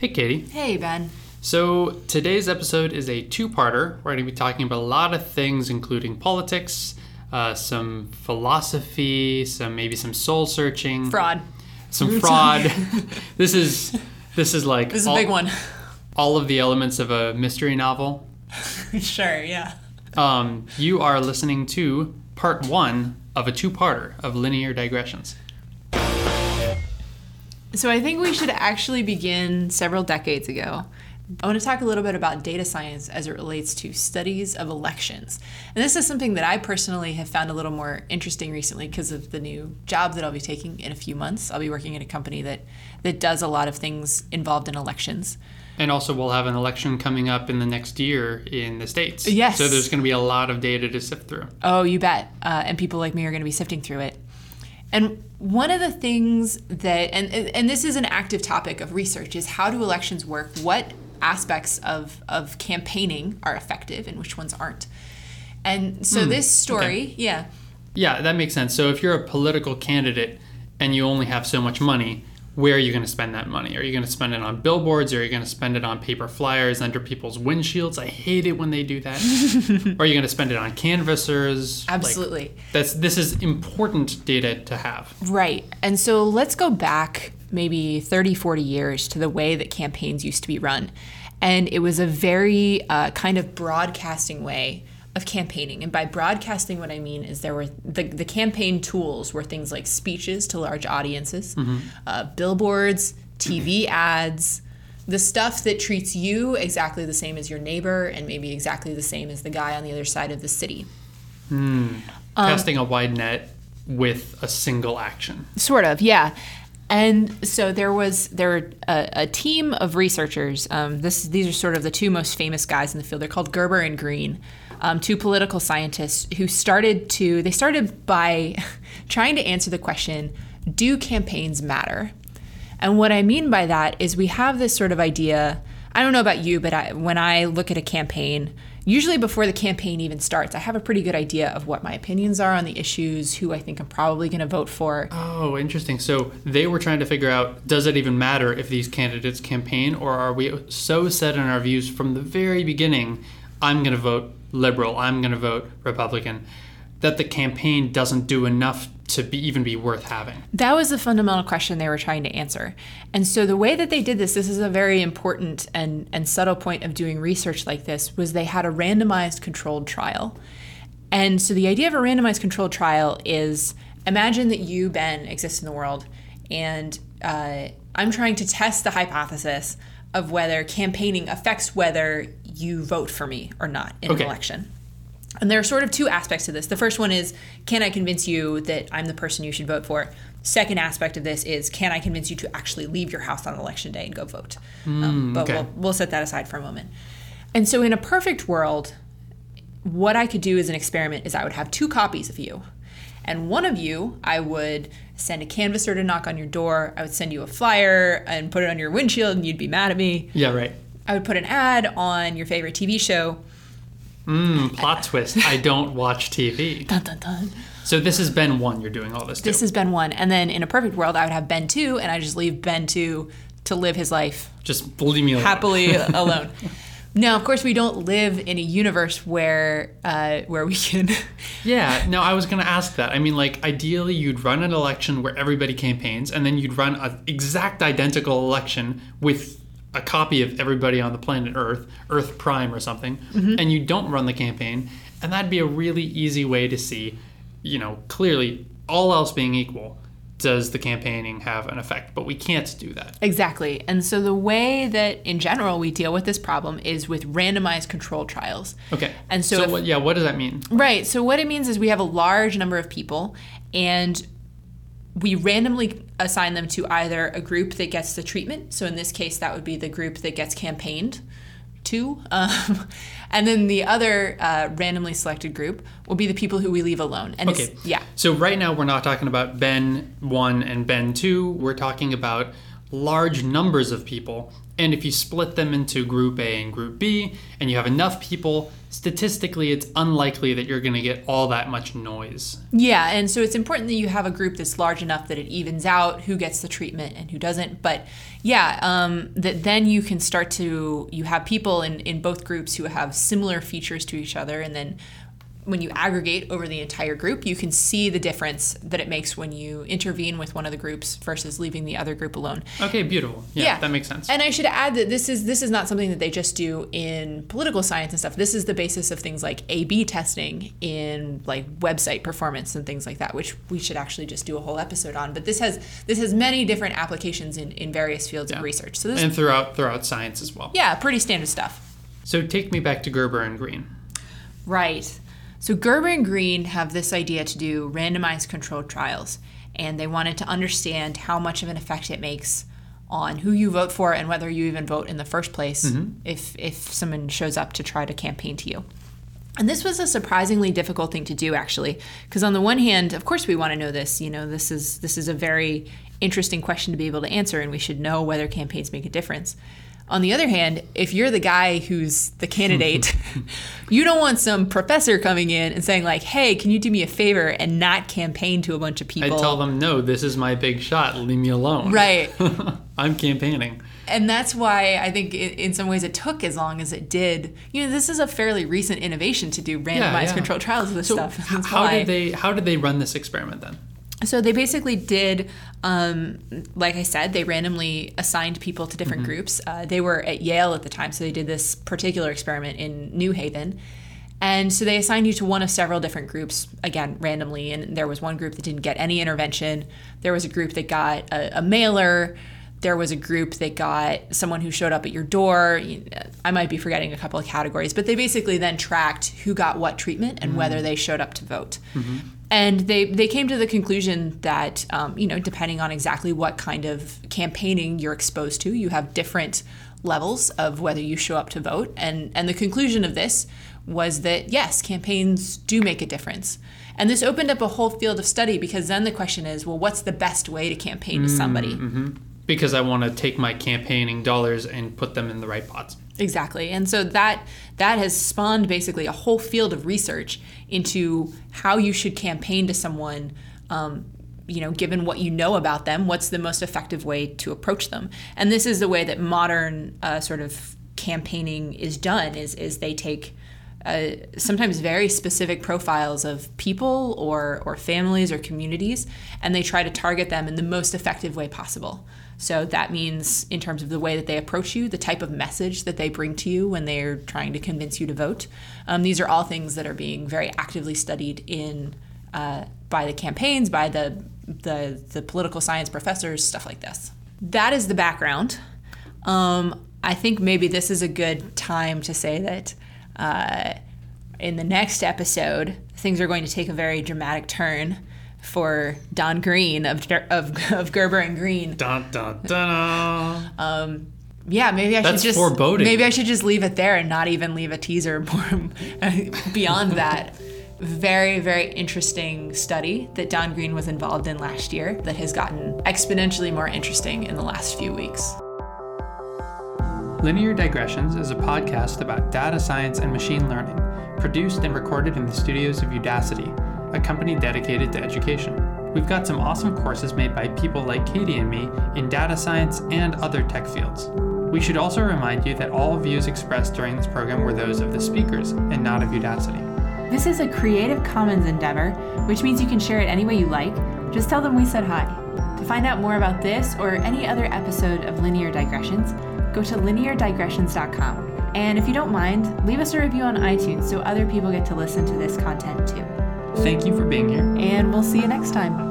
Hey, Katie. Hey, Ben. So, today's episode is a two parter. We're going to be talking about a lot of things, including politics, uh, some philosophy, some maybe some soul searching, Fraud. some fraud. this is this is like This is all, a big one. all of the elements of a mystery novel. sure, yeah. Um, you are listening to part one of a two parter of linear digressions. So I think we should actually begin several decades ago. I want to talk a little bit about data science as it relates to studies of elections. And this is something that I personally have found a little more interesting recently because of the new job that I'll be taking in a few months. I'll be working at a company that, that does a lot of things involved in elections. And also, we'll have an election coming up in the next year in the States. Yes. So, there's going to be a lot of data to sift through. Oh, you bet. Uh, and people like me are going to be sifting through it. And one of the things that, and, and this is an active topic of research, is how do elections work? What aspects of, of campaigning are effective and which ones aren't? And so hmm, this story, yeah, Yeah, that makes sense. So if you're a political candidate and you only have so much money, where are you going to spend that money? Are you going to spend it on billboards? Or are you going to spend it on paper flyers under people's windshields? I hate it when they do that. or are you going to spend it on canvassers? Like, absolutely. that's this is important data to have. Right. And so let's go back maybe 30, 40 years to the way that campaigns used to be run. And it was a very uh, kind of broadcasting way of campaigning. And by broadcasting, what I mean is there were the, the campaign tools were things like speeches to large audiences, uh, billboards, TV ads, the stuff that treats you exactly the same as your neighbor and maybe exactly the same as the guy on the other side of the city. Um, Casting a wide net with a single action. Sort of, yeah. And so there was there a, a team of researchers. Um, this these are sort of the two most famous guys in the field. They're called Gerber and Green, um, two political scientists who started to they started by trying to answer the question: Do campaigns matter? And what I mean by that is we have this sort of idea. I don't know about you, but I, when I look at a campaign, usually before the campaign even starts, I have a pretty good idea of what my opinions are on the issues, who I think I'm probably going to vote for. Oh, interesting. So they were trying to figure out does it even matter if these candidates campaign, or are we so set in our views from the very beginning? I'm going to vote liberal, I'm going to vote Republican, that the campaign doesn't do enough to be, even be worth having. That was the fundamental question they were trying to answer. And so the way that they did this, this is a very important and, and subtle point of doing research like this, was they had a randomized controlled trial. And so the idea of a randomized controlled trial is imagine that you, Ben, exist in the world, and uh, I'm trying to test the hypothesis of whether campaigning affects whether you vote for me or not in Okay. an election. And there are sort of two aspects to this. The first one is can I convince you that I'm the person you should vote for? Second aspect of this is can I convince you to actually leave your house on election day and go vote? um, but okay. we'll, we'll set that aside for a moment. And so, in a perfect world, what I could do as an experiment is I would have two copies of you. And one of you, I would send a canvasser to knock on your door. I would send you a flyer and put it on your windshield, and you'd be mad at me. Yeah, right. I would put an ad on your favorite TV show. Mm, plot twist. I don't watch TV. Dun, dun, dun. So this is Ben 1 you're doing all this. This has been one. And then in a perfect world, I would have Ben 2, and I just leave Ben 2 to live his life Just leave me alone. happily alone. Now, of course, we don't live in a universe where uh, where we can. Yeah, no, I was going to ask that. I mean, like, ideally, you'd run an election where everybody campaigns, and then you'd run an exact identical election with a copy of everybody on the planet Earth, Earth Prime or something, Mm-hmm. and you don't run the campaign, and that'd be a really easy way to see, you know, clearly, all else being equal, does the campaigning have an effect? But we can't do that. exactly. And so the way that, in general, we deal with this problem is with randomized control trials. Okay. And so if- what, yeah, what does that mean? Right. So what it means is we have a large number of people, and we randomly assign them to either a group that gets the treatment. So in this case, that would be the group that gets campaigned to, um, and then the other uh, randomly selected group will be the people who we leave alone. And Okay. yeah, So right now we're not talking about Ben 1 and Ben 2. We're talking about large numbers of people And if you split them into group A and group B, and you have enough people, statistically, it's unlikely that you're going to get all that much noise. Yeah, and so it's important that you have a group that's large enough that it evens out who gets the treatment and who doesn't. But yeah, um, that then you can start to you have people in in both groups who have similar features to each other, and then when you aggregate over the entire group, you can see the difference that it makes when you intervene with one of the groups versus leaving the other group alone. Okay, beautiful. Yeah, Yeah. that makes sense. And I should add that this is this is not something that they just do in political science and stuff. This is the basis of things like A/B testing in like website performance and things like that, which we should actually just do a whole episode on. But this has this has many different applications in, in various fields Yeah. of research. So this and throughout throughout science as well. yeah, pretty standard stuff. So take me back to Gerber and Green. Right. So Gerber and Green have this idea to do randomized controlled trials, and they wanted to understand how much of an effect it makes on who you vote for and whether you even vote in the first place mm-hmm. if if someone shows up to try to campaign to you. And this was a surprisingly difficult thing to do actually, because on the one hand, of course we want to know this, you know, this is this is a very interesting question to be able to answer and we should know whether campaigns make a difference. On the other hand, if you're the guy who's the candidate, you don't want some professor coming in and saying like, "Hey, can you do me a favor and not campaign to a bunch of people?" I tell them, no, this is my big shot. Leave me alone. Right. I'm campaigning. and that's why I think in, in some ways it took as long as it did. You know, this is a fairly recent innovation to do randomized yeah. controlled trials of this So stuff. That's how why. did they how did they run this experiment then? So they basically did, um, like I said, they randomly assigned people to different groups. Uh, they were at Yale at the time, so they did this particular experiment in New Haven. And so they assigned you to one of several different groups, again, randomly. And there was one group that didn't get any intervention. There was a group that got a, a mailer. There was a group that got someone who showed up at your door. I might be forgetting a couple of categories, but they basically then tracked who got what treatment and whether they showed up to vote. And they, they came to the conclusion that, um, you know, depending on exactly what kind of campaigning you're exposed to, you have different levels of whether you show up to vote. And, and the conclusion of this was that, yes, campaigns do make a difference. And this opened up a whole field of study because then the question is, well, what's the best way to campaign to somebody? Because I want to take my campaigning dollars and put them in the right pots. Exactly. And so that that has spawned basically a whole field of research into how you should campaign to someone um, you know, given what you know about them, what's the most effective way to approach them? And this is the way that modern uh, sort of campaigning is done. Is is they take uh, sometimes very specific profiles of people or or families or communities, and they try to target them in the most effective way possible. So that means, in terms of the way that they approach you, the type of message that they bring to you when they're trying to convince you to vote. Um, these are all things that are being very actively studied in uh, by the campaigns, by the, the the political science professors, stuff like this. That is the background. Um, I think maybe this is a good time to say that uh, in the next episode, things are going to take a very dramatic turn for Don Green of, of, of Gerber and Green. Dun, dun, dun. Um, yeah, maybe I That's should just foreboding. maybe I should just leave it there and not even leave a teaser more beyond that. Very, very interesting study that Don Green was involved in last year that has gotten exponentially more interesting in the last few weeks. Linear Digressions is a podcast about data science and machine learning, produced and recorded in the studios of Udacity, a company dedicated to education. We've got some awesome courses made by people like Katie and me in data science and other tech fields. We should also remind you that all views expressed during this program were those of the speakers and not of Udacity. This is a Creative Commons endeavor, which means you can share it any way you like. Just tell them we said hi. To find out more about this or any other episode of Linear Digressions, go to lineardigressions.com. And if you don't mind, leave us a review on iTunes so other people get to listen to this content too. Thank you for being here. And we'll see you next time.